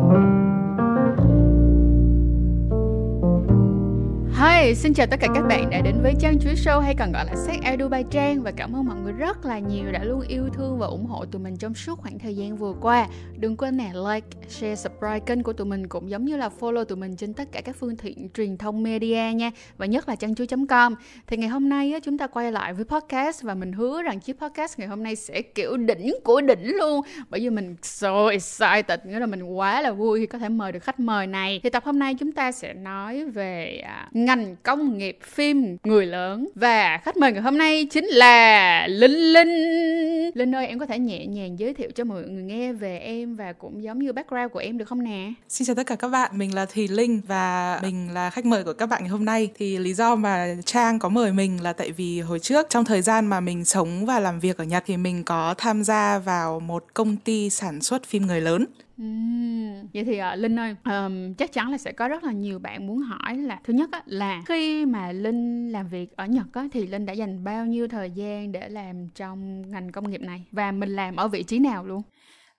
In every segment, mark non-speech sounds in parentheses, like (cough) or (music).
Thank you. Hi, xin chào tất cả các bạn đã đến với Trang Chuối Show hay còn gọi là Sách Edu by Trang và cảm ơn mọi người rất là nhiều đã luôn yêu thương và ủng hộ tụi mình trong suốt khoảng thời gian vừa qua. Đừng quên nè like, share, subscribe kênh của tụi mình cũng giống như là follow tụi mình trên tất cả các phương tiện truyền thông media nha và nhất là trang chuối.com. Thì ngày hôm nay á, chúng ta quay lại với podcast và mình hứa rằng chiếc podcast ngày hôm nay sẽ kiểu đỉnh của đỉnh luôn bởi vì mình so excited nghĩa là mình quá là vui khi có thể mời được khách mời này. Thì tập hôm nay chúng ta sẽ nói về à, ngành ngành công nghiệp phim người lớn và khách mời ngày hôm nay chính là Linh Linh. Linh ơi em có thể nhẹ nhàng giới thiệu cho mọi người nghe về em và cũng giống như background của em được không nè? Xin chào tất cả các bạn, mình là Thùy Linh và mình là khách mời của các bạn ngày hôm nay. Thì lý do mà Trang có mời mình là tại vì hồi trước trong thời gian mà mình sống và làm việc ở Nhật thì mình có tham gia vào một công ty sản xuất phim người lớn. Uhm, vậy thì uh, Linh ơi, um, chắc chắn là sẽ có rất là nhiều bạn muốn hỏi là thứ nhất á, là khi mà Linh làm việc ở Nhật á, thì Linh đã dành bao nhiêu thời gian để làm trong ngành công nghiệp này? Và mình làm ở vị trí nào luôn?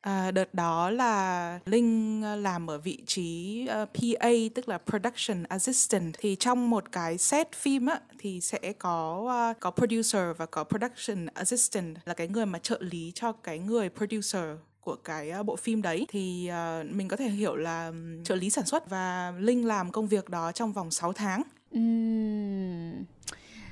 À, đợt đó là Linh làm ở vị trí uh, PA tức là Production Assistant. Thì trong một cái set phim á thì sẽ có uh, có producer và có production assistant là cái người mà trợ lý cho cái người producer của cái bộ phim đấy thì uh, mình có thể hiểu là trợ lý sản xuất và Linh làm công việc đó trong vòng 6 tháng. Uhm.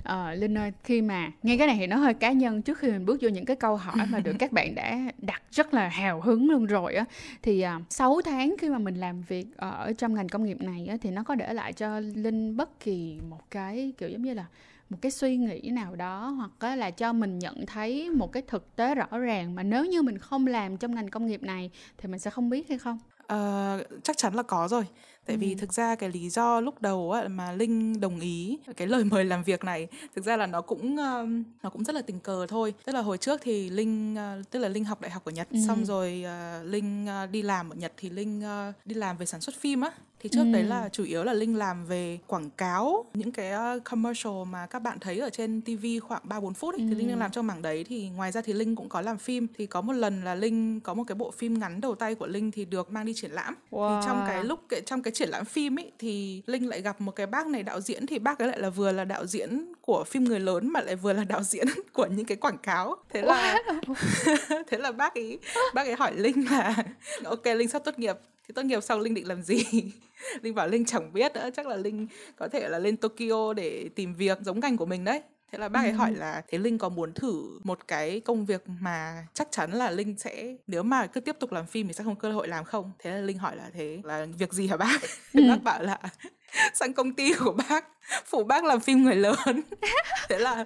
Ờ, Linh ơi, khi mà nghe cái này thì nó hơi cá nhân trước khi mình bước vô những cái câu hỏi mà được (laughs) các bạn đã đặt rất là hào hứng luôn rồi á thì à, 6 tháng khi mà mình làm việc ở trong ngành công nghiệp này á, thì nó có để lại cho Linh bất kỳ một cái kiểu giống như là một cái suy nghĩ nào đó hoặc là cho mình nhận thấy một cái thực tế rõ ràng mà nếu như mình không làm trong ngành công nghiệp này thì mình sẽ không biết hay không? Uh, chắc chắn là có rồi tại vì thực ra cái lý do lúc đầu á, mà linh đồng ý cái lời mời làm việc này thực ra là nó cũng uh, nó cũng rất là tình cờ thôi tức là hồi trước thì linh uh, tức là linh học đại học ở nhật ừ. xong rồi uh, linh uh, đi làm ở nhật thì linh uh, đi làm về sản xuất phim á thì trước ừ. đấy là chủ yếu là linh làm về quảng cáo những cái uh, commercial mà các bạn thấy ở trên tv khoảng ba bốn phút ấy. Ừ. thì linh đang làm trong mảng đấy thì ngoài ra thì linh cũng có làm phim thì có một lần là linh có một cái bộ phim ngắn đầu tay của linh thì được mang đi triển lãm wow. thì trong cái lúc trong cái triển lãm phim ấy thì linh lại gặp một cái bác này đạo diễn thì bác ấy lại là vừa là đạo diễn của phim người lớn mà lại vừa là đạo diễn (laughs) của những cái quảng cáo thế là (laughs) thế là bác ấy bác ấy hỏi linh là (laughs) ok linh sắp tốt nghiệp thì tốt nghiệp sau linh định làm gì? (laughs) Linh bảo linh chẳng biết nữa chắc là linh có thể là lên tokyo để tìm việc giống ngành của mình đấy. Thế là bác ấy hỏi là thế linh có muốn thử một cái công việc mà chắc chắn là linh sẽ nếu mà cứ tiếp tục làm phim thì sẽ không cơ hội làm không? Thế là linh hỏi là thế là việc gì hả bác? (laughs) Ừ. bác bảo là (laughs) sang công ty của bác phụ bác làm phim người lớn. Thế là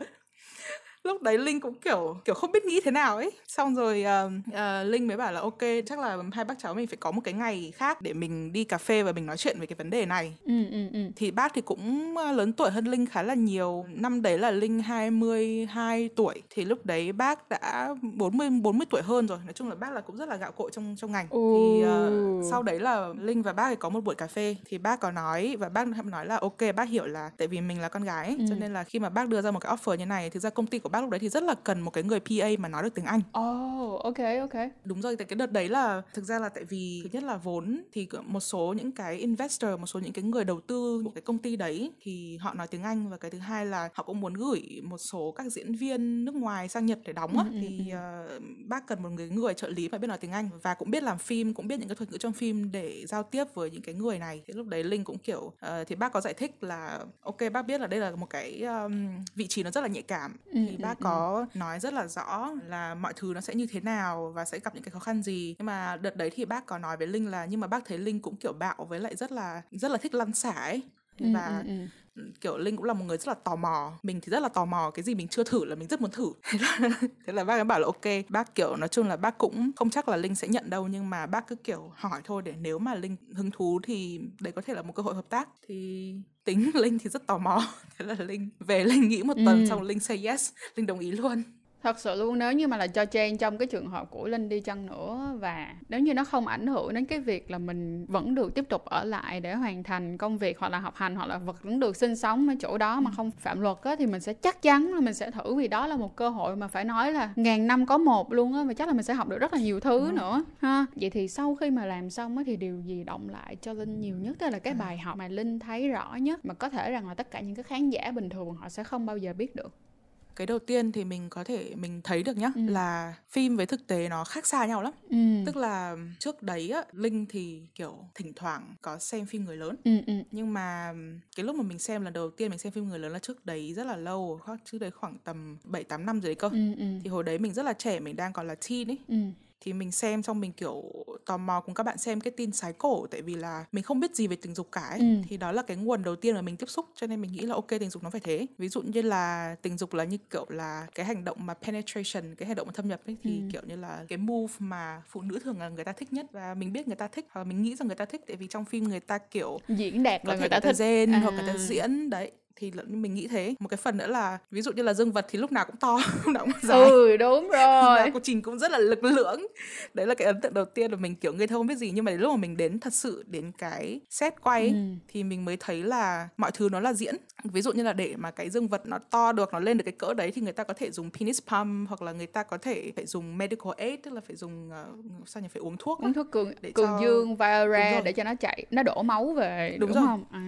lúc đấy linh cũng kiểu kiểu không biết nghĩ thế nào ấy. Xong rồi uh, uh, linh mới bảo là ok chắc là hai bác cháu mình phải có một cái ngày khác để mình đi cà phê và mình nói chuyện về cái vấn đề này. Ừ, ừ, ừ. thì bác thì cũng lớn tuổi hơn linh khá là nhiều. Năm đấy là linh 22 tuổi. Thì lúc đấy bác đã 40 40 tuổi hơn rồi. Nói chung là bác là cũng rất là gạo cội trong trong ngành. Ừ. thì uh, sau đấy là linh và bác ấy có một buổi cà phê. Thì bác có nói và bác nói là ok bác hiểu là tại vì mình là con gái ừ. cho nên là khi mà bác đưa ra một cái offer như này thực ra công ty của bác lúc đấy thì rất là cần một cái người PA mà nói được tiếng Anh. Oh, ok ok. Đúng rồi, tại cái đợt đấy là thực ra là tại vì thứ nhất là vốn thì một số những cái investor, một số những cái người đầu tư của cái công ty đấy thì họ nói tiếng Anh và cái thứ hai là họ cũng muốn gửi một số các diễn viên nước ngoài sang Nhật để đóng á ừ, ừ thì uh, bác cần một người người trợ lý mà biết nói tiếng Anh và cũng biết làm phim, cũng biết những cái thuật ngữ trong phim để giao tiếp với những cái người này. Thì lúc đấy Linh cũng kiểu uh, thì bác có giải thích là ok bác biết là đây là một cái um, vị trí nó rất là nhạy cảm ừ, thì bác có nói rất là rõ là mọi thứ nó sẽ như thế nào và sẽ gặp những cái khó khăn gì. Nhưng mà đợt đấy thì bác có nói với linh là nhưng mà bác thấy linh cũng kiểu bạo với lại rất là rất là thích lăn xả ấy. Và ừ, ừ, ừ. kiểu linh cũng là một người rất là tò mò. Mình thì rất là tò mò cái gì mình chưa thử là mình rất muốn thử. (laughs) Thế là bác ấy bảo là ok bác kiểu nói chung là bác cũng không chắc là linh sẽ nhận đâu nhưng mà bác cứ kiểu hỏi thôi để nếu mà linh hứng thú thì đấy có thể là một cơ hội hợp tác. Thì tính linh thì rất tò mò (laughs) thế là linh về linh nghĩ một tuần ừ. xong linh say yes linh đồng ý luôn thật sự luôn nếu như mà là cho Trang trong cái trường hợp của Linh đi chăng nữa và nếu như nó không ảnh hưởng đến cái việc là mình vẫn được tiếp tục ở lại để hoàn thành công việc hoặc là học hành hoặc là vẫn được sinh sống ở chỗ đó mà ừ. không phạm luật á thì mình sẽ chắc chắn là mình sẽ thử vì đó là một cơ hội mà phải nói là ngàn năm có một luôn á và chắc là mình sẽ học được rất là nhiều thứ ừ. nữa ha vậy thì sau khi mà làm xong á thì điều gì động lại cho Linh nhiều nhất tức là cái à. bài học mà Linh thấy rõ nhất mà có thể rằng là tất cả những cái khán giả bình thường họ sẽ không bao giờ biết được cái đầu tiên thì mình có thể mình thấy được nhá ừ. là phim với thực tế nó khác xa nhau lắm ừ. tức là trước đấy á linh thì kiểu thỉnh thoảng có xem phim người lớn ừ, ừ. nhưng mà cái lúc mà mình xem lần đầu tiên mình xem phim người lớn là trước đấy rất là lâu trước đấy khoảng tầm bảy tám năm rồi đấy cơ ừ, ừ. thì hồi đấy mình rất là trẻ mình đang còn là teen ấy ừ thì mình xem xong mình kiểu tò mò cùng các bạn xem cái tin sái cổ tại vì là mình không biết gì về tình dục cả ấy. Ừ. thì đó là cái nguồn đầu tiên mà mình tiếp xúc cho nên mình nghĩ là ok tình dục nó phải thế ví dụ như là tình dục là như kiểu là cái hành động mà penetration cái hành động mà thâm nhập ấy thì ừ. kiểu như là cái move mà phụ nữ thường là người ta thích nhất và mình biết người ta thích hoặc mình nghĩ rằng người ta thích tại vì trong phim người ta kiểu diễn đạt là người ta thích gen à. hoặc người ta diễn đấy thì mình nghĩ thế. Một cái phần nữa là ví dụ như là dương vật thì lúc nào cũng to (laughs) lúc nào cũng dài. Ừ đúng (laughs) rồi. của trình cũng rất là lực lưỡng. Đấy là cái ấn tượng đầu tiên là mình kiểu ngây thơ không biết gì. Nhưng mà đến lúc mà mình đến thật sự đến cái set quay ừ. thì mình mới thấy là mọi thứ nó là diễn. Ví dụ như là để mà cái dương vật nó to được nó lên được cái cỡ đấy thì người ta có thể dùng penis pump hoặc là người ta có thể phải dùng medical aid tức là phải dùng uh, sao nhỉ phải uống thuốc uống thuốc cường để cường cho... dương Viagra để cho nó chạy nó đổ máu về đúng, đúng rồi. không? À,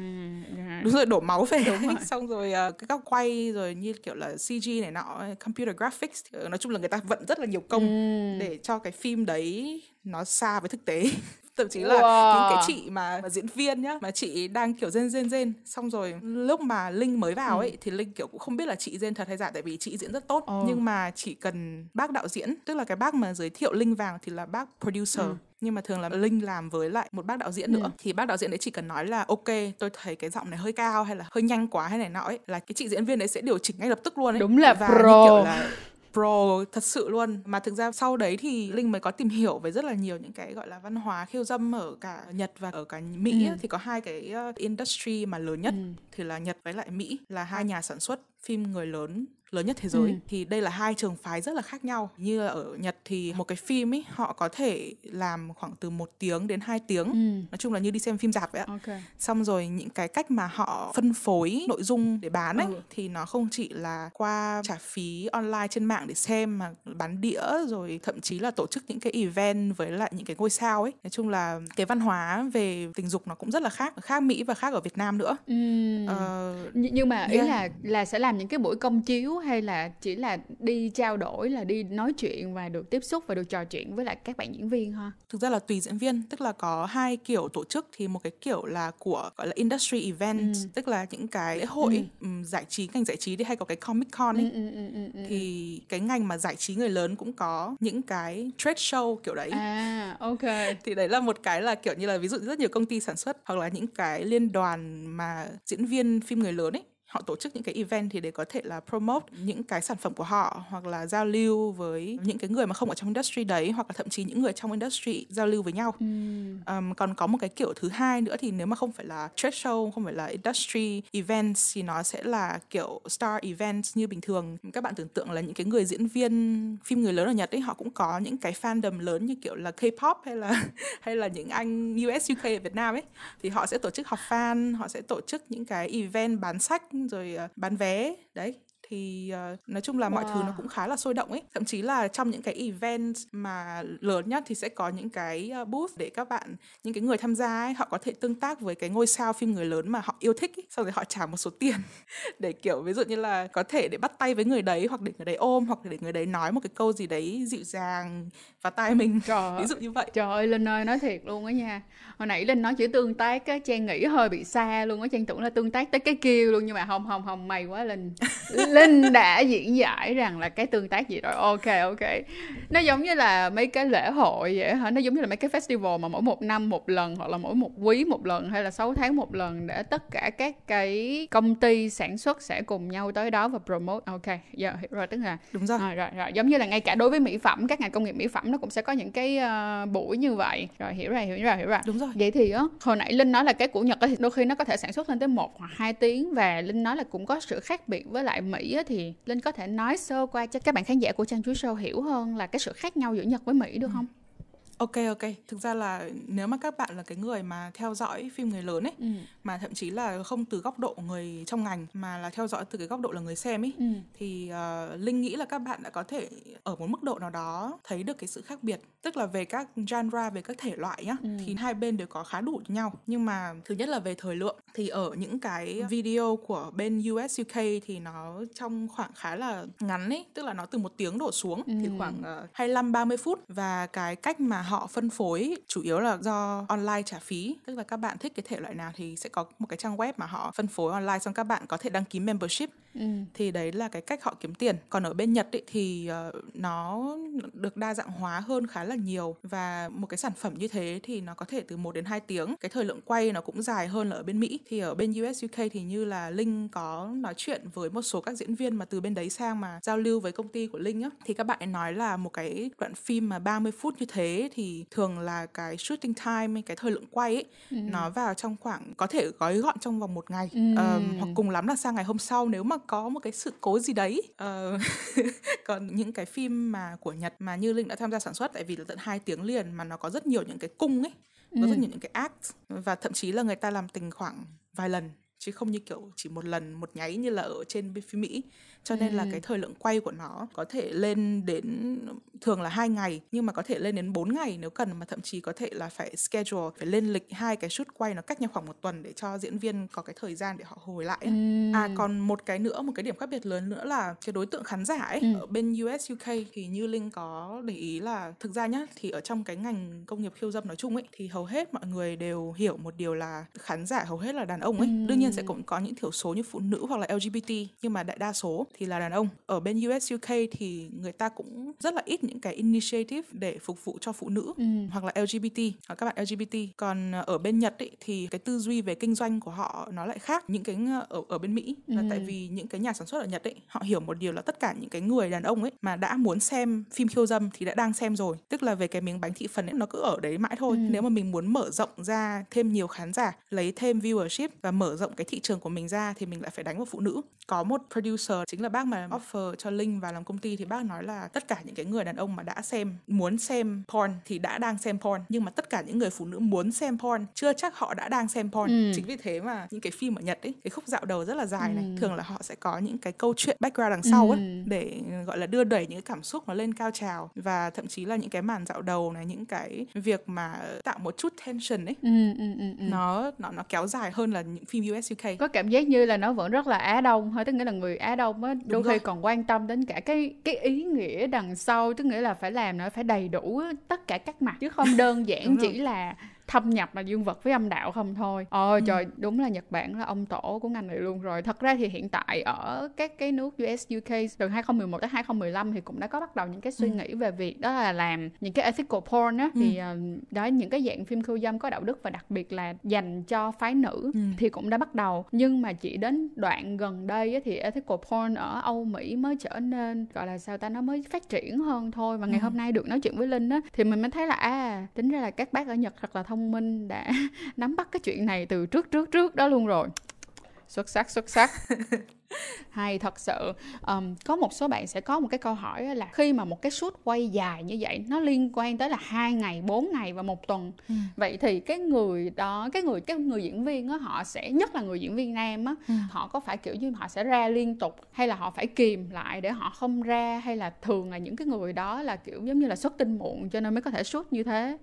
yeah. đúng rồi đổ máu về. Đúng rồi. (laughs) (laughs) xong rồi uh, cái góc quay rồi như kiểu là CG này nọ computer graphics thì, uh, nói chung là người ta vận rất là nhiều công ừ. để cho cái phim đấy nó xa với thực tế (laughs) thậm chí là wow. những cái chị mà, mà diễn viên nhá mà chị đang kiểu rên rên rên xong rồi lúc mà linh mới vào ừ. ấy thì linh kiểu cũng không biết là chị rên thật hay giả tại vì chị diễn rất tốt ừ. nhưng mà chỉ cần bác đạo diễn tức là cái bác mà giới thiệu linh vào thì là bác producer ừ nhưng mà thường là linh làm với lại một bác đạo diễn ừ. nữa thì bác đạo diễn đấy chỉ cần nói là ok tôi thấy cái giọng này hơi cao hay là hơi nhanh quá hay này nọ ấy là cái chị diễn viên đấy sẽ điều chỉnh ngay lập tức luôn ấy đúng là và pro kiểu là pro thật sự luôn mà thực ra sau đấy thì linh mới có tìm hiểu về rất là nhiều những cái gọi là văn hóa khiêu dâm ở cả nhật và ở cả mỹ ừ. thì có hai cái ờ, industry mà lớn nhất ừ. thì là nhật với lại mỹ là hai nhà sản xuất phim người lớn lớn nhất thế giới ừ. thì đây là hai trường phái rất là khác nhau như ở Nhật thì một cái phim ấy họ có thể làm khoảng từ một tiếng đến 2 tiếng ừ. nói chung là như đi xem phim rạp vậy ạ okay. xong rồi những cái cách mà họ phân phối nội dung để bán ấy ừ. thì nó không chỉ là qua trả phí online trên mạng để xem mà bán đĩa rồi thậm chí là tổ chức những cái event với lại những cái ngôi sao ấy nói chung là cái văn hóa về tình dục nó cũng rất là khác khác Mỹ và khác ở Việt Nam nữa ừ. ờ, nhưng mà ý yeah. là là sẽ làm những cái buổi công chiếu hay là chỉ là đi trao đổi là đi nói chuyện và được tiếp xúc và được trò chuyện với lại các bạn diễn viên ha thực ra là tùy diễn viên tức là có hai kiểu tổ chức thì một cái kiểu là của gọi là industry event ừ. tức là những cái lễ hội ừ. giải trí ngành giải trí thì hay có cái comic con ấy ừ, ừ, ừ, ừ, ừ. thì cái ngành mà giải trí người lớn cũng có những cái trade show kiểu đấy à ok (laughs) thì đấy là một cái là kiểu như là ví dụ rất nhiều công ty sản xuất hoặc là những cái liên đoàn mà diễn viên phim người lớn ấy họ tổ chức những cái event thì để có thể là promote những cái sản phẩm của họ hoặc là giao lưu với những cái người mà không ở trong industry đấy hoặc là thậm chí những người trong industry giao lưu với nhau. Um, còn có một cái kiểu thứ hai nữa thì nếu mà không phải là trade show, không phải là industry events thì nó sẽ là kiểu star events như bình thường. Các bạn tưởng tượng là những cái người diễn viên phim người lớn ở Nhật ấy họ cũng có những cái fandom lớn như kiểu là K-pop hay là (laughs) hay là những anh US UK ở Việt Nam ấy thì họ sẽ tổ chức họp fan, họ sẽ tổ chức những cái event bán sách rồi ờ, bán vé đấy thì uh, nói chung là mọi wow. thứ nó cũng khá là sôi động ấy. Thậm chí là trong những cái event mà lớn nhất thì sẽ có những cái uh, booth để các bạn những cái người tham gia ấy họ có thể tương tác với cái ngôi sao phim người lớn mà họ yêu thích ấy. sau rồi họ trả một số tiền (laughs) để kiểu ví dụ như là có thể để bắt tay với người đấy hoặc để người đấy ôm hoặc để người đấy nói một cái câu gì đấy dịu dàng vào tai mình. Trời (laughs) ví dụ như vậy. trời ơi linh ơi nói thiệt luôn á nha. Hồi nãy linh nói chữ tương tác á trang nghĩ hơi bị xa luôn á. Trang tưởng là tương tác tới cái kia luôn nhưng mà không không không mày quá linh linh (laughs) đã diễn giải rằng là cái tương tác gì rồi. Ok ok. Nó giống như là mấy cái lễ hội vậy hả? Nó giống như là mấy cái festival mà mỗi một năm một lần hoặc là mỗi một quý một lần hay là 6 tháng một lần để tất cả các cái công ty sản xuất sẽ cùng nhau tới đó và promote. Ok giờ hiểu rồi tức là đúng rồi. À, rồi rồi. Giống như là ngay cả đối với mỹ phẩm các ngành công nghiệp mỹ phẩm nó cũng sẽ có những cái uh, buổi như vậy. Rồi hiểu rồi hiểu rồi hiểu rồi. Đúng rồi. Vậy thì á hồi nãy linh nói là cái của nhật thì đôi khi nó có thể sản xuất lên tới một hoặc hai tiếng và linh nói là cũng có sự khác biệt với lại mỹ Mỹ á, thì Linh có thể nói sơ qua cho các bạn khán giả của Trang Chuối Show hiểu hơn là cái sự khác nhau giữa Nhật với Mỹ được không? Ok ok, thực ra là nếu mà các bạn là cái người mà theo dõi phim người lớn ấy Ừ. mà thậm chí là không từ góc độ người trong ngành mà là theo dõi từ cái góc độ là người xem ấy Ừ. thì ờ, Linh nghĩ là các bạn đã có thể ở một mức độ nào đó thấy được cái sự khác biệt tức là về các genre về các thể loại nhá Ừ. thì hai bên đều có khá đủ nhau nhưng mà thứ nhất là về thời lượng thì ở những cái video của bên US UK thì nó trong khoảng khá là ngắn ấy tức là nó từ một tiếng đổ xuống thì Ừ. khoảng uh, 25 30 phút và cái cách mà họ phân phối chủ yếu là do online trả phí. Tức là các bạn thích cái thể loại nào thì sẽ có một cái trang web mà họ phân phối online xong các bạn có thể đăng ký membership. Ừ. thì đấy là cái cách họ kiếm tiền. Còn ở bên nhật ấy, thì ờ, nó được đa dạng hóa hơn khá là nhiều và một cái sản phẩm như thế thì nó có thể từ 1 đến 2 tiếng. Cái thời lượng quay nó cũng dài hơn là ở bên mỹ. Thì ở bên US UK thì như là Linh có nói chuyện với một số các diễn viên mà từ bên đấy sang mà giao lưu với công ty của Linh á. Thì các bạn ấy nói là một cái đoạn phim mà 30 phút như thế thì thường là cái shooting time cái thời lượng quay ấy nó vào trong khoảng có thể gói gọn trong vòng một ngày. Ừm. Ờm, hoặc cùng lắm là sang ngày hôm sau nếu mà có một cái sự cố gì đấy. Ờ, (laughs) còn những cái phim mà của Nhật mà như Linh đã tham gia sản xuất tại vì là tận hai tiếng liền mà nó có rất nhiều những cái cung ấy có rất nhiều những cái act và thậm chí là người ta làm tình khoảng vài lần chứ không như kiểu chỉ một lần một nháy như là ở trên bên phim Mỹ cho nên là cái thời lượng quay của nó có thể lên đến thường là hai ngày nhưng mà có thể lên đến 4 ngày nếu cần mà thậm chí có thể là phải schedule phải lên lịch hai cái shoot quay nó cách nhau khoảng một tuần để cho diễn viên có cái thời gian để họ hồi lại á. À còn một cái nữa, một cái điểm khác biệt lớn nữa là cái đối tượng khán giả ấy Ừ. ở bên US UK thì như Linh có để ý là thực ra nhá thì ở trong cái ngành công nghiệp khiêu dâm nói chung ấy thì hầu hết mọi người đều hiểu một điều là khán giả hầu hết là đàn ông ấy. Đương nhiên sẽ cũng có những thiểu số như phụ nữ hoặc là LGBT nhưng mà đại đa số thì là đàn ông. Ở bên US UK thì người ta cũng rất là ít những cái initiative để phục vụ cho phụ nữ Ừ. hoặc là LGBT hoặc các bạn LGBT còn ờ, ở bên Nhật ý, thì cái tư duy về kinh doanh của họ nó lại khác. Những cái ờ, ở ở bên Mỹ là tại vì những cái nhà sản xuất ở Nhật ấy họ hiểu một điều là tất cả những cái người đàn ông ấy mà đã muốn xem phim khiêu dâm thì đã đang xem rồi. Tức là về cái miếng bánh thị phần ấy nó cứ ở đấy mãi thôi. Nếu mà mình muốn mở rộng ra thêm nhiều khán giả lấy thêm viewership và mở rộng cái thị trường của mình ra thì mình lại phải đánh vào phụ nữ. Có một producer chính là bác mà offer cho Linh vào làm công ty thì bác nói là tất cả những cái người đàn ông mà đã xem muốn xem porn thì đã đang xem porn. Nhưng mà tất cả những người phụ nữ muốn xem porn chưa chắc họ đã đang xem porn. Ừ. chính vì thế mà những cái phim ở Nhật ấy cái khúc dạo đầu rất là dài này thường là họ sẽ có những cái câu chuyện background đằng sau ấy Ừ. để gọi là đưa đẩy những cái cảm xúc nó lên cao trào. Và thậm chí là những cái màn dạo đầu này những cái việc mà tạo một chút tension ấy Ừ, ừ, ừ, ừ. nó nó nó kéo dài hơn là những phim US UK có cảm giác như là nó vẫn rất là Á Đông thôi tức nghĩa là người Á Đông á đôi khi còn quan tâm đến cả cái cái ý nghĩa đằng sau tức nghĩa là phải làm nó phải đầy đủ tất cả các mặt chứ không đơn giản chỉ là thâm nhập là dương vật với âm đạo không thôi ôi Ừ. trời đúng là Nhật Bản là ông tổ của ngành này luôn rồi thật ra thì hiện tại ở các cái nước US UK từ 2011 tới 2015 thì cũng đã có bắt đầu những cái suy Ừ. nghĩ về việc đó là làm những cái ethical porn á thì ờ, đó những cái dạng phim khiêu dâm có đạo đức và đặc biệt là dành cho phái nữ Ừ. thì cũng đã bắt đầu nhưng mà chỉ đến đoạn gần đây á, thì ethical porn ở Âu Mỹ mới trở nên gọi là sao ta nó mới phát triển hơn thôi và ngày Ừ. hôm nay được nói chuyện với Linh á thì mình mới thấy là à tính ra là các bác ở Nhật thật là thông minh đã (laughs) nắm bắt cái chuyện này từ trước trước trước đó luôn rồi xuất sắc xuất sắc (laughs) hay thật sự Ờm, có một số bạn sẽ có một cái câu hỏi là khi mà một cái shoot quay dài như vậy nó liên quan tới là hai ngày 4 ngày và một tuần Ừ. vậy thì cái người đó cái người cái người diễn viên á họ sẽ nhất là người diễn viên nam á Ừ. họ có phải kiểu như họ sẽ ra liên tục hay là họ phải kìm lại để họ không ra hay là thường là những cái người đó là kiểu giống như là xuất tinh muộn cho nên mới có thể shoot như thế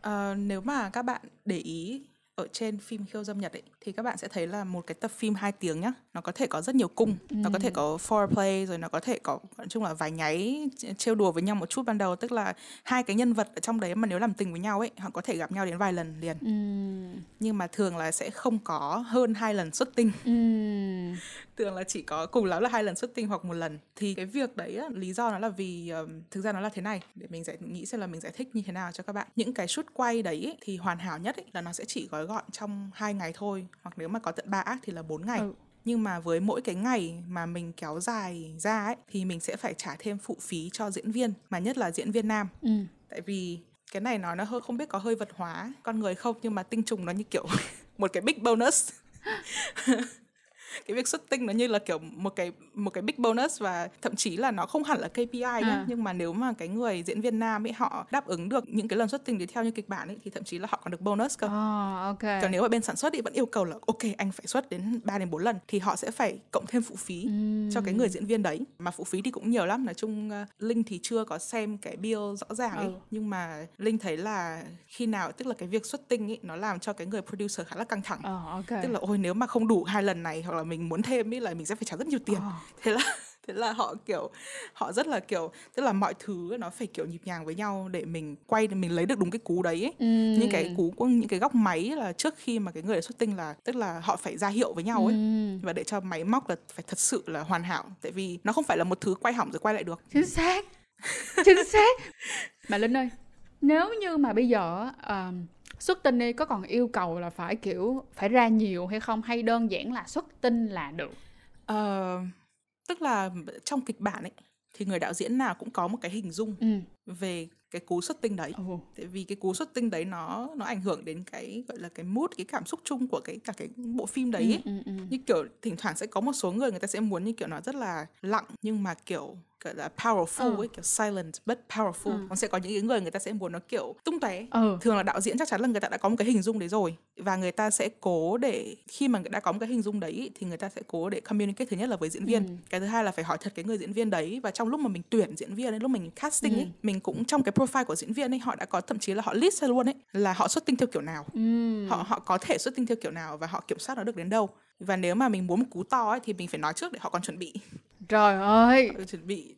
Ờ, nếu mà các bạn để ý ở trên phim khiêu dâm Nhật ấy, thì các bạn sẽ thấy là một cái tập phim 2 tiếng nhá nó có thể có rất nhiều cung nó có thể có foreplay rồi nó có thể có nói chung là vài nháy trêu đùa với nhau một chút ban đầu tức là hai cái nhân vật ở trong đấy mà nếu làm tình với nhau ấy họ có thể gặp nhau đến vài lần liền. Ừm, nhưng mà thường là sẽ không có hơn hai lần xuất tinh. Ừm, (laughs) thường là chỉ có cùng lắm là hai lần xuất tinh hoặc một lần. Thì cái việc đấy á, lý do nó là vì ờm, thực ra nó là thế này để mình giải nghĩ xem là mình giải thích như thế nào cho các bạn. Những cái shoot quay đấy ấy, thì hoàn hảo nhất ấy, là nó sẽ chỉ gói gọn trong hai ngày thôi hoặc nếu mà có tận 3 act thì là 4 ngày Ừ. nhưng mà với mỗi cái ngày mà mình kéo dài ra ấy thì mình sẽ phải trả thêm phụ phí cho diễn viên mà nhất là diễn viên nam ừm. tại vì cái này nói nó hơi không biết có hơi vật hóa con người không nhưng mà tinh trùng nó như kiểu (laughs) một cái big bonus (laughs) cái việc xuất tinh nó như là kiểu một cái một cái big bonus và thậm chí là nó không hẳn là KPI nhá À. nhưng mà nếu mà cái người diễn viên nam ấy họ đáp ứng được những cái lần xuất tinh đấy theo như kịch bản ấy thì thậm chí là họ còn được bonus cơ Ờ, ok. còn nếu mà bên sản xuất thì vẫn yêu cầu là ok anh phải xuất đến 3 đến 4 lần thì họ sẽ phải cộng thêm phụ phí cho cái người diễn viên đấy mà phụ phí thì cũng nhiều lắm nói chung uh, linh thì chưa có xem cái bill rõ ràng ấy Ừ. nhưng mà linh thấy là khi nào tức là cái việc xuất tinh ấy nó làm cho cái người producer khá là căng thẳng Ờ, ok. tức là ôi nếu mà không đủ hai lần này hoặc là mình muốn thêm ấy là mình sẽ phải trả rất nhiều tiền Ờ. thế là (laughs) thế là họ kiểu họ rất là kiểu tức là mọi thứ nó phải kiểu nhịp nhàng với nhau để mình quay để mình lấy được đúng cái cú đấy ấy. Ừm. những cái cú những cái góc máy là trước khi mà cái người xuất tinh là tức là họ phải ra hiệu với nhau ấy Ừm. và để cho máy móc là phải thật sự là hoàn hảo tại vì nó không phải là một thứ quay hỏng rồi quay lại được chính xác chính xác mà linh ơi nếu như mà bây giờ uh, xuất tinh đi có còn yêu cầu là phải kiểu phải ra nhiều hay không hay đơn giản là xuất tinh là được Ờ, tức là trong kịch bản ấy thì người đạo diễn nào cũng có một cái hình dung ừ về cái cú xuất tinh đấy Ồ. tại vì cái cú xuất tinh đấy nó nó ảnh hưởng đến cái gọi là cái mood cái cảm xúc chung của cái cả cái bộ phim đấy ấy. ừ, ừ. như kiểu thỉnh thoảng sẽ có một số người người ta sẽ muốn như kiểu nó rất là lặng nhưng mà kiểu gọi là powerful Ừ. ấy kiểu silent but powerful Ừ. còn sẽ có những cái người người ta sẽ muốn nó kiểu tung tóe ừ thường là đạo diễn chắc chắn là người ta đã có một cái hình dung đấy rồi và người ta sẽ cố để khi mà người đã có một cái hình dung đấy thì người ta sẽ cố để communicate thứ nhất là với diễn viên Ừ. cái thứ hai là phải hỏi thật cái người diễn viên đấy và trong lúc mà mình tuyển diễn viên ấy lúc mình casting ấy Ừ. mình cũng trong cái profile của diễn viên ấy họ đã có thậm chí là họ list ra luôn ấy là họ xuất tinh theo kiểu nào ừ họ họ có thể xuất tinh theo kiểu nào và họ kiểm soát nó được đến đâu và nếu mà mình muốn một cú to ấy thì mình phải nói trước để họ còn chuẩn bị trời ơi. Họ chuẩn bị.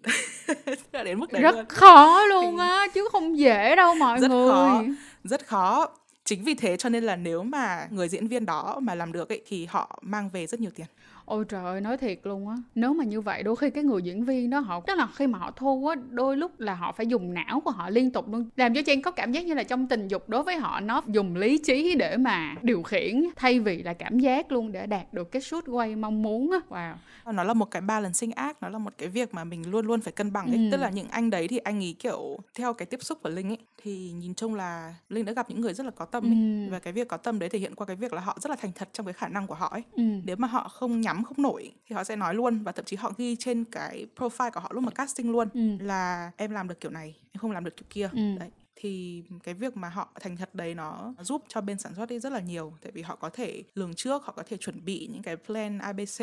(laughs) Đến mức đấy rất luôn. khó luôn á chứ không dễ đâu mọi Rất người. Khó. rất khó. Chính vì thế cho nên là nếu mà người diễn viên đó mà làm được ấy thì họ mang về rất nhiều tiền Ôi trời ơi, nói thiệt luôn á Nếu mà như vậy đôi khi cái người diễn viên đó họ Tức là khi mà họ thu á Đôi lúc là họ phải dùng não của họ liên tục luôn Làm cho Trang có cảm giác như là trong tình dục Đối với họ nó dùng lý trí để mà điều khiển Thay vì là cảm giác luôn Để đạt được cái shoot quay mong muốn á Wow nó là một cái balancing act nó là một cái việc mà mình luôn luôn phải cân bằng ấy Ừ. tức là những anh đấy thì anh ấy kiểu theo cái tiếp xúc của linh ấy thì nhìn chung là linh đã gặp những người rất là có tâm ấy. Ừ. và cái việc có tâm đấy thể hiện qua cái việc là họ rất là thành thật trong cái khả năng của họ ấy ừ. nếu mà họ không nhắm không nổi thì họ sẽ nói luôn. Và thậm chí họ ghi trên cái profile của họ lúc mà casting luôn Ừ. là em làm được kiểu này em không làm được kiểu kia. Ừ. đấy. Thì cái việc mà họ thành thật đấy nó giúp cho bên sản xuất ấy rất là nhiều. Tại vì họ có thể lường trước họ có thể chuẩn bị những cái plan abc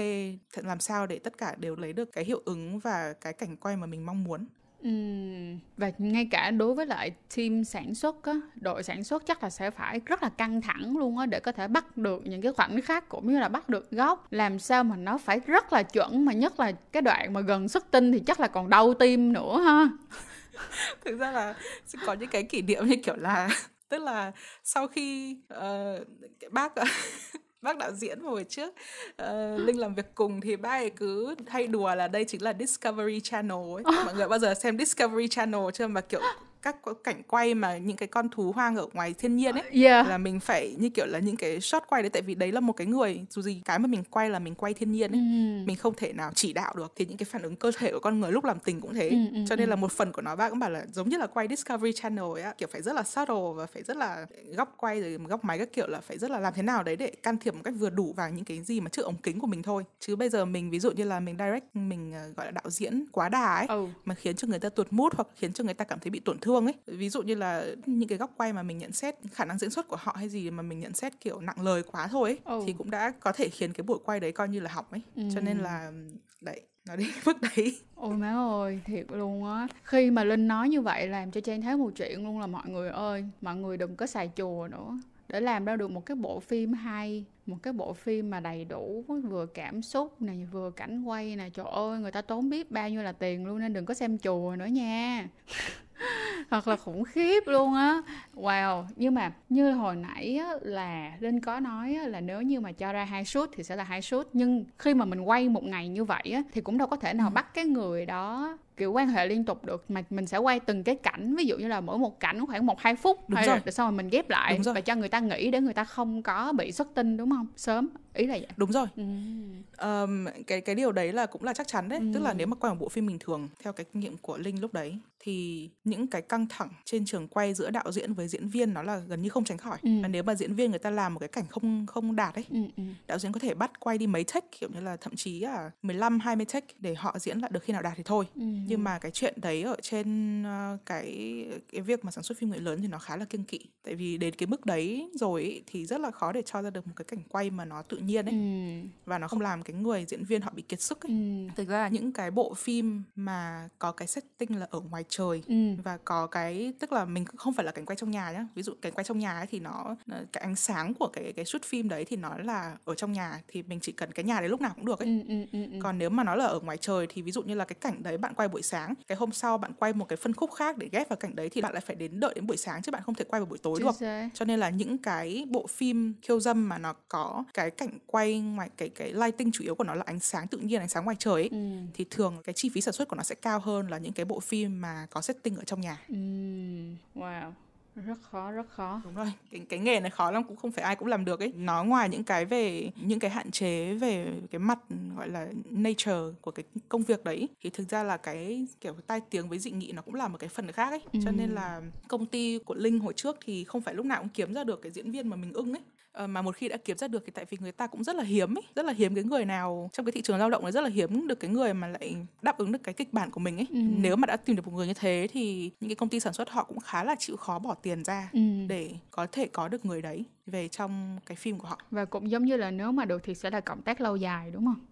làm sao để tất cả đều lấy được cái hiệu ứng và cái cảnh quay mà mình mong muốn và ngay cả đối với lại team sản xuất á, đội sản xuất chắc là sẽ phải rất là căng thẳng luôn á để có thể bắt được những cái khoảnh khắc cũng như là bắt được góc làm sao mà nó phải rất là chuẩn mà nhất là cái đoạn mà gần xuất tinh thì chắc là còn đau tim nữa ha. (laughs) thực ra là sẽ có những cái kỷ niệm như kiểu là tức là sau khi uh, cái bác bác đạo diễn hồi trước. Ờ, linh làm việc cùng thì bác ấy cứ hay đùa là đây chính là Discovery Channel ấy. Mọi người bao giờ xem Discovery Channel chưa? Mà kiểu các cảnh quay mà những cái con thú hoang ở ngoài thiên nhiên ấy Yeah. là mình phải như kiểu là những cái shot quay đấy tại vì đấy là một cái người dù gì cái mà mình quay là mình quay thiên nhiên ấy Ừm. mình không thể nào chỉ đạo được thì những cái phản ứng cơ thể của con người lúc làm tình cũng thế Ừ, ừ, cho nên là một phần của nó bác cũng bảo là giống như là quay Discovery Channel ấy á kiểu phải rất là subtle và phải rất là góc quay rồi góc máy các kiểu là phải rất là làm thế nào đấy để can thiệp một cách vừa đủ vào những cái gì mà trước ống kính của mình thôi chứ bây giờ mình ví dụ như là mình direct mình ờ, gọi là đạo diễn quá đà ấy Ừ. mà khiến cho người ta tuột mút hoặc khiến cho người ta cảm thấy bị tổn thương ấy. Ví dụ như là những cái góc quay mà mình nhận xét khả năng diễn xuất của họ hay gì mà mình nhận xét kiểu nặng lời quá thôi ấy, Ừ. thì cũng đã có thể khiến cái buổi quay đấy coi như là hỏng ấy. Cho nên là đấy nó đến (laughs) mức đấy. Ôi má ơi, thiệt luôn á. Khi mà Linh nói như vậy làm cho Trang thấy một chuyện luôn là mọi người ơi Mọi người đừng có xài chùa nữa. Để làm ra được một cái bộ phim hay Một cái bộ phim mà đầy đủ Vừa cảm xúc này, vừa cảnh quay này Trời ơi, người ta tốn biết bao nhiêu là tiền luôn Nên đừng có xem chùa nữa nha (laughs) (laughs) Thật là khủng khiếp luôn á. Wow, nhưng mà như hồi nãy á, là Linh có nói á, là nếu như mà cho ra hai shoot thì sẽ là hai shoot Nhưng khi mà mình quay một ngày như vậy á, thì cũng đâu có thể nào bắt cái người đó kiểu quan hệ liên tục được. Mà mình sẽ quay từng cái cảnh ví dụ như là mỗi một cảnh khoảng một hai phút Đúng hay rồi. là sau rồi mình ghép lại và cho người ta nghĩ để người ta không có bị xuất tinh đúng không? Sớm ý là vậy đúng rồi ừ. Ờm, cái cái điều đấy là cũng là chắc chắn đấy tức là Ừ. nếu mà quay một bộ phim bình thường theo cái kinh nghiệm của linh lúc đấy thì những cái căng thẳng trên trường quay giữa đạo diễn với diễn viên nó là gần như không tránh khỏi Ừ. và nếu mà diễn viên người ta làm một cái cảnh không không đạt ấy Ừ, ừ. đạo diễn có thể bắt quay đi mấy take kiểu như là thậm chí là 15 20 take để họ diễn lại được khi nào đạt thì thôi. Ừ. Nhưng mà cái chuyện đấy ở trên ờ, cái cái việc mà sản xuất phim người lớn thì nó khá là kiêng kỵ. Tại vì đến cái mức đấy rồi ấy, thì rất là khó để cho ra được một cái cảnh quay mà nó tự nhiên ấy Ừ. và nó không làm cái người diễn viên họ bị kiệt sức ấy. Ừ. Thực ra là những cái bộ phim mà có cái setting là ở ngoài trời Ừ. và có cái tức là mình không phải là cảnh quay trong nhà nhá ví dụ cảnh quay trong nhà ấy thì nó cái ánh sáng của cái cái shoot phim đấy thì nó là ở trong nhà thì mình chỉ cần cái nhà đấy lúc nào cũng được ấy Ừ, ừ, ừ, ừ. còn nếu mà nó là ở ngoài trời thì ví dụ như là cái cảnh đấy bạn quay buổi sáng cái hôm sau bạn quay một cái phân khúc khác để ghép vào cảnh đấy thì bạn lại phải đến đợi đến buổi sáng chứ bạn không thể quay vào buổi tối Chính được xác. cho nên là những cái bộ phim khiêu dâm mà nó có cái cảnh quay ngoài cái cái lighting chủ yếu của nó là ánh sáng tự nhiên ánh sáng ngoài trời ấy, Ừ. thì thường cái chi phí sản xuất của nó sẽ cao hơn là những cái bộ phim mà có setting ở trong nhà Ừ. Wow. Rất khó, rất khó. đúng rồi cái cái nghề này khó lắm cũng không phải ai cũng làm được ấy. Nó ngoài những cái về những cái hạn chế về cái mặt gọi là nature của cái công việc đấy thì thực ra là cái kiểu tai tiếng với dị nghị nó cũng là một cái phần khác ấy. Cho nên là công ty của linh hồi trước thì không phải lúc nào cũng kiếm ra được cái diễn viên mà mình ưng ấy. Ờ, mà một khi đã kiếm ra được thì tại vì người ta cũng rất là hiếm ấy rất là hiếm cái người nào trong cái thị trường lao động này rất là hiếm được cái người mà lại đáp ứng được cái kịch bản của mình ấy. Nếu mà đã tìm được một người như thế thì những cái công ty sản xuất họ cũng khá là chịu khó bỏ tiền ra Ừ. để có thể có được người đấy về trong cái phim của họ Và cũng giống như là nếu mà được thì sẽ là cộng tác lâu dài đúng không?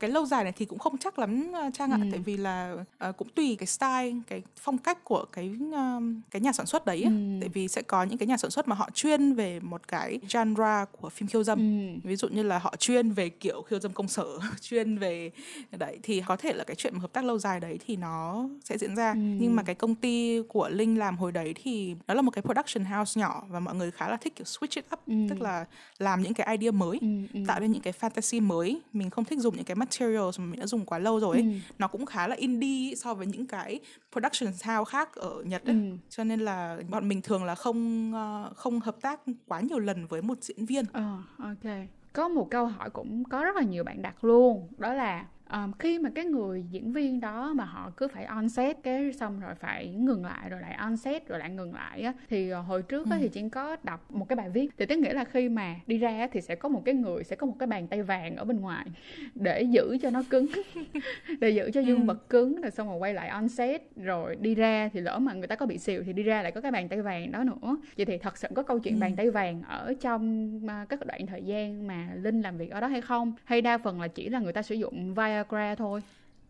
Cái lâu dài này thì cũng không chắc lắm uh, trang ạ Ừ. tại vì là uh, cũng tùy cái style cái phong cách của cái um, cái nhà sản xuất đấy. Ừ. tại vì sẽ có những cái nhà sản xuất mà họ chuyên về một cái genre của phim khiêu dâm Ừ. ví dụ như là họ chuyên về kiểu khiêu dâm công sở (laughs) chuyên về đấy thì có thể là cái chuyện hợp tác lâu dài đấy thì nó sẽ diễn ra Ừ. nhưng mà cái công ty của linh làm hồi đấy thì nó là một cái production house nhỏ và mọi người khá là thích kiểu switch it up Ừ. tức là làm những cái idea mới Ừ. Ừ. tạo ra những cái fantasy mới mình không thích dùng những cái materials mà mình đã dùng quá lâu rồi ấy Ừ. nó cũng khá là indie so với những cái production house khác ở Nhật ấy. Ừ. cho nên là bọn mình thường là không ờ, không hợp tác quá nhiều lần với một diễn viên Ờ, ok. Có một câu hỏi cũng có rất là nhiều bạn đặt luôn, đó là um, khi mà cái người diễn viên đó mà họ cứ phải on set cái xong rồi phải ngừng lại rồi lại on set rồi lại ngừng lại á thì ờ, hồi trước á, thì Trang có đọc một cái bài viết. Thì tức nghĩa là khi mà đi ra thì sẽ có một cái người sẽ có một cái bàn tay vàng ở bên ngoài để giữ cho nó cứng (laughs) để giữ cho dương vật cứng rồi xong rồi quay lại on set. Rồi đi ra thì lỡ mà người ta có bị xìu thì đi ra lại có cái bàn tay vàng đó nữa. Vậy thì thật sự có câu chuyện bàn tay vàng ở trong à, các đoạn thời gian mà linh làm việc ở đó hay không? Hay đa phần là chỉ là người ta sử dụng viagra thôi.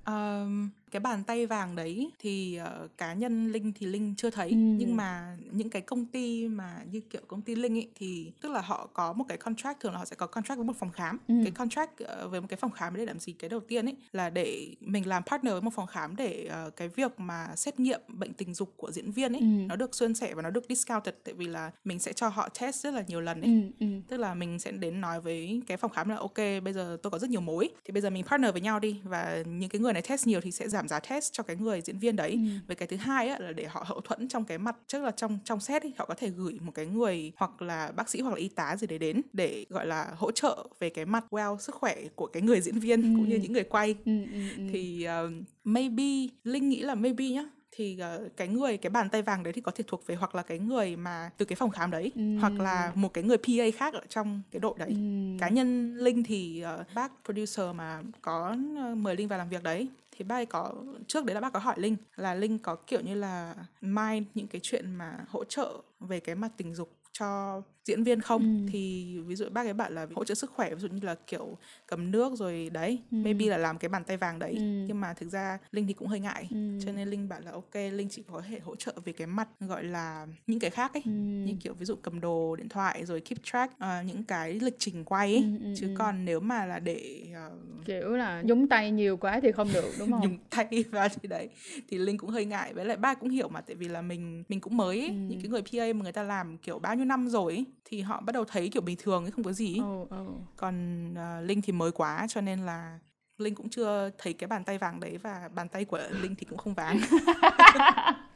Um, cái bàn tay vàng đấy thì ờ, cá nhân linh thì linh chưa thấy Ừ. nhưng mà những cái công ty mà như kiểu công ty linh ấy thì tức là họ có một cái contract thường là họ sẽ có contract với một phòng khám Ừ. cái contract ờ, với một cái phòng khám để làm gì cái đầu tiên ấy là để mình làm partner với một phòng khám để ờ, cái việc mà xét nghiệm bệnh tình dục của diễn viên ấy Ừ. nó được xuyên sẻ và nó được discounted tại vì là mình sẽ cho họ test rất là nhiều lần ấy ừ, ừ. tức là mình sẽ đến nói với cái phòng khám là ok bây giờ tôi có rất nhiều mối thì bây giờ mình partner với nhau đi và những cái người này test nhiều thì sẽ giảm giá test cho cái người diễn viên đấy Ừ. với cái thứ hai á, là để họ hậu thuẫn trong cái mặt tức là trong trong set ấy, họ có thể gửi một cái người hoặc là bác sĩ hoặc là y tá gì đấy đến để gọi là hỗ trợ về cái mặt well sức khỏe của cái người diễn viên cũng như những người quay Ừ, ừ, ừ. thì um, maybe linh nghĩ là maybe nhá thì uh, cái người cái bàn tay vàng đấy thì có thể thuộc về hoặc là cái người mà từ cái phòng khám đấy Ừm. hoặc là một cái người PA khác ở trong cái đội đấy Ừ. cá nhân linh thì uh, bác producer mà có uh, mời linh vào làm việc đấy thì bác ấy có, trước đấy là bác có hỏi linh, là linh có kiểu như là mind những cái chuyện mà hỗ trợ về cái mặt tình dục cho diễn viên không Ừ. thì ví dụ bác ấy bảo là hỗ trợ sức khỏe ví dụ như là kiểu cầm nước rồi đấy Ừ. maybe là làm cái bàn tay vàng đấy Ừ. nhưng mà thực ra linh thì cũng hơi ngại Ừ. cho nên linh bảo là ok linh chỉ có thể hỗ trợ về cái mặt gọi là những cái khác ấy Ừ. như kiểu ví dụ cầm đồ điện thoại rồi keep track ờ, những cái lịch trình quay ấy Ừ, ừ, chứ ừ. còn nếu mà là để ờ, kiểu là nhúng tay nhiều quá thì không được đúng không (laughs) nhúng tay vào thì đấy thì linh cũng hơi ngại với lại ba cũng hiểu mà tại vì là mình mình cũng mới ấy. Ừ. những cái người PA mà người ta làm kiểu bao nhiêu năm rồi ấy, thì họ bắt đầu thấy kiểu bình thường ấy không có gì ừ, ừ. còn ờ, linh thì mới quá cho nên là linh cũng chưa thấy cái bàn tay vàng đấy và bàn tay của linh thì cũng không vàng. (laughs)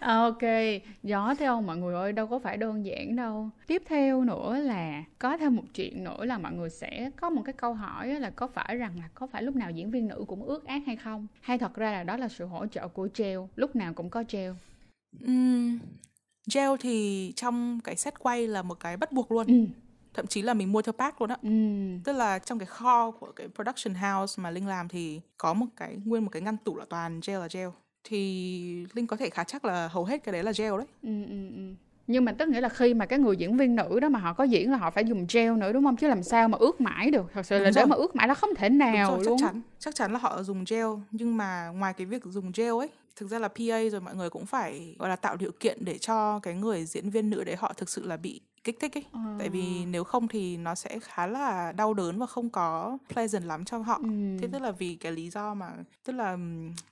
À, ok. Gió theo ông mọi người ơi đâu có phải đơn giản đâu. Tiếp theo nữa là có thêm một chuyện nữa là mọi người sẽ có một cái câu hỏi là có phải rằng là có phải lúc nào diễn viên nữ cũng ước ác hay không? Hay thật ra là đó là sự hỗ trợ của treo. Lúc nào cũng có treo. Um, gel thì trong cái set quay là một cái bắt buộc luôn. Ừ. thậm chí là mình mua theo pack luôn á. Ừ. tức là trong cái kho của cái production house mà linh làm thì có một cái nguyên một cái ngăn tủ là toàn gel là gel. Thì linh có thể khá chắc là hầu hết cái đấy là gel đấy. Ừ, ừ, ừ. nhưng mà tức nghĩa là khi mà cái người diễn viên nữ đó mà họ có diễn là họ phải dùng gel nữa đúng không? Chứ làm sao mà ướt mãi được? Thật sự Đúng là để mà ướt mãi là không thể Đúng nào rồi, luôn. chắc chắn chắc chắn là họ dùng gel. Nhưng mà ngoài cái việc dùng gel ấy thực ra là PA rồi mọi người cũng phải gọi là tạo điều kiện để cho cái người diễn viên nữ đấy họ thực sự là bị kích thích ấy Ờ. tại vì nếu không thì nó sẽ khá là đau đớn và không có pleasant lắm cho họ Ừ. thế tức là vì cái lý do mà tức là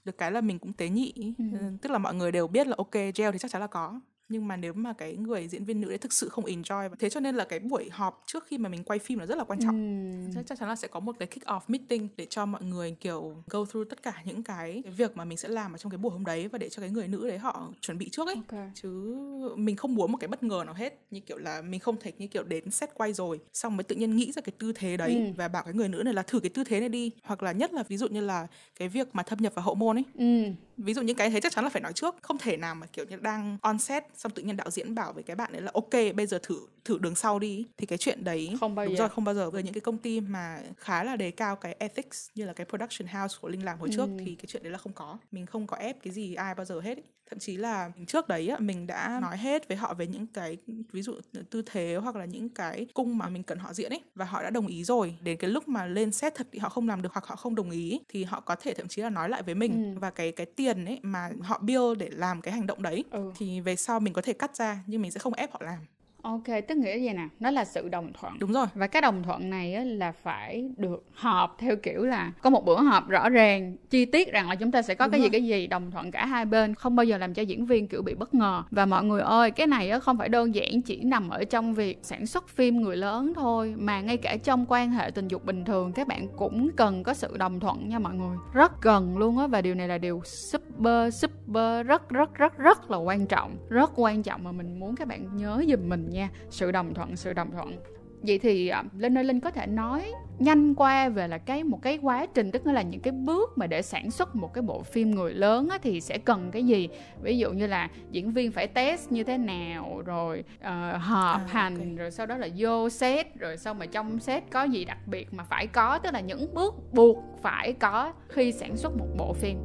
được cái là mình cũng tế nhị. Ừ. Ừ, tức là mọi người đều biết là ok gel thì chắc chắn là có nhưng mà nếu mà cái người diễn viên nữ đấy thực sự không enjoy thế cho nên là cái buổi họp trước khi mà mình quay phim là rất là quan trọng Ừ. chắc, chắc chắn là sẽ có một cái kick off meeting để cho mọi người kiểu go through tất cả những cái, cái việc mà mình sẽ làm ở trong cái buổi hôm đấy và để cho cái người nữ đấy họ chuẩn bị trước ấy Ok. chứ mình không muốn một cái bất ngờ nào hết như kiểu là mình không thể như kiểu đến set quay rồi xong mới tự nhiên nghĩ ra cái tư thế đấy Ừ. và bảo cái người nữ này là thử cái tư thế này đi hoặc là nhất là ví dụ như là cái việc mà thâm nhập vào hậu môn ấy Ừ. ví dụ những cái thế chắc chắn là phải nói trước không thể nào mà kiểu như đang on set xong tự nhiên đạo diễn bảo với cái bạn ấy là ok bây giờ thử thử đường sau đi thì cái chuyện đấy Không bao đúng giờ. rồi không bao giờ với những cái công ty mà khá là đề cao cái ethics như là cái production house của linh làm hồi trước Ừ. thì cái chuyện đấy là không có mình không có ép cái gì ai bao giờ hết ý. thậm chí là trước đấy á, mình đã nói hết với họ về những cái ví dụ tư thế hoặc là những cái cung mà mình cần họ diễn ấy và họ đã đồng ý rồi đến cái lúc mà lên set thật thì họ không làm được hoặc họ không đồng ý thì họ có thể thậm chí là nói lại với mình Ừ. và cái cái tiền ấy mà họ bill để làm cái hành động đấy Ừ. thì về sau mình có thể cắt ra nhưng mình sẽ không ép họ làm ok tức nghĩa gì nè? Nó là sự đồng thuận. Đúng rồi. Và cái đồng thuận này á, là phải được họp theo kiểu là có một bữa họp rõ ràng chi tiết rằng là chúng ta sẽ có Đúng cái gì rồi. cái gì đồng thuận cả hai bên không bao giờ làm cho diễn viên kiểu bị bất ngờ. Và mọi người ơi cái này á, không phải đơn giản chỉ nằm ở trong việc sản xuất phim người lớn thôi mà ngay cả trong quan hệ tình dục bình thường các bạn cũng cần có sự đồng thuận nha mọi người. Rất cần luôn á và điều này là điều super super rất rất rất rất là quan trọng. Rất quan trọng mà mình muốn các bạn nhớ giùm mình nha sự đồng thuận sự đồng thuận. Vậy thì à, linh ơi linh có thể nói nhanh qua về là cái một cái quá trình tức là những cái bước mà để sản xuất một cái bộ phim người lớn á, thì sẽ cần cái gì? Ví dụ như là diễn viên phải test như thế nào rồi ờ, họp À, hành rồi sau đó là vô set rồi sau mà trong set có gì đặc biệt mà phải có tức là những bước buộc phải có khi sản xuất một bộ phim.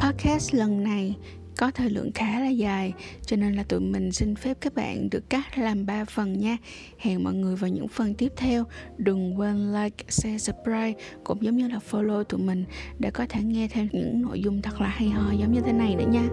Podcast lần này có thời lượng khá là dài, cho nên là tụi mình xin phép các bạn được cắt làm 3 phần nha. Hẹn mọi người vào những phần tiếp theo. Đừng quên like, share, subscribe, cũng giống như là follow tụi mình để có thể nghe thêm những nội dung thật là hay ho giống như thế này nữa nha.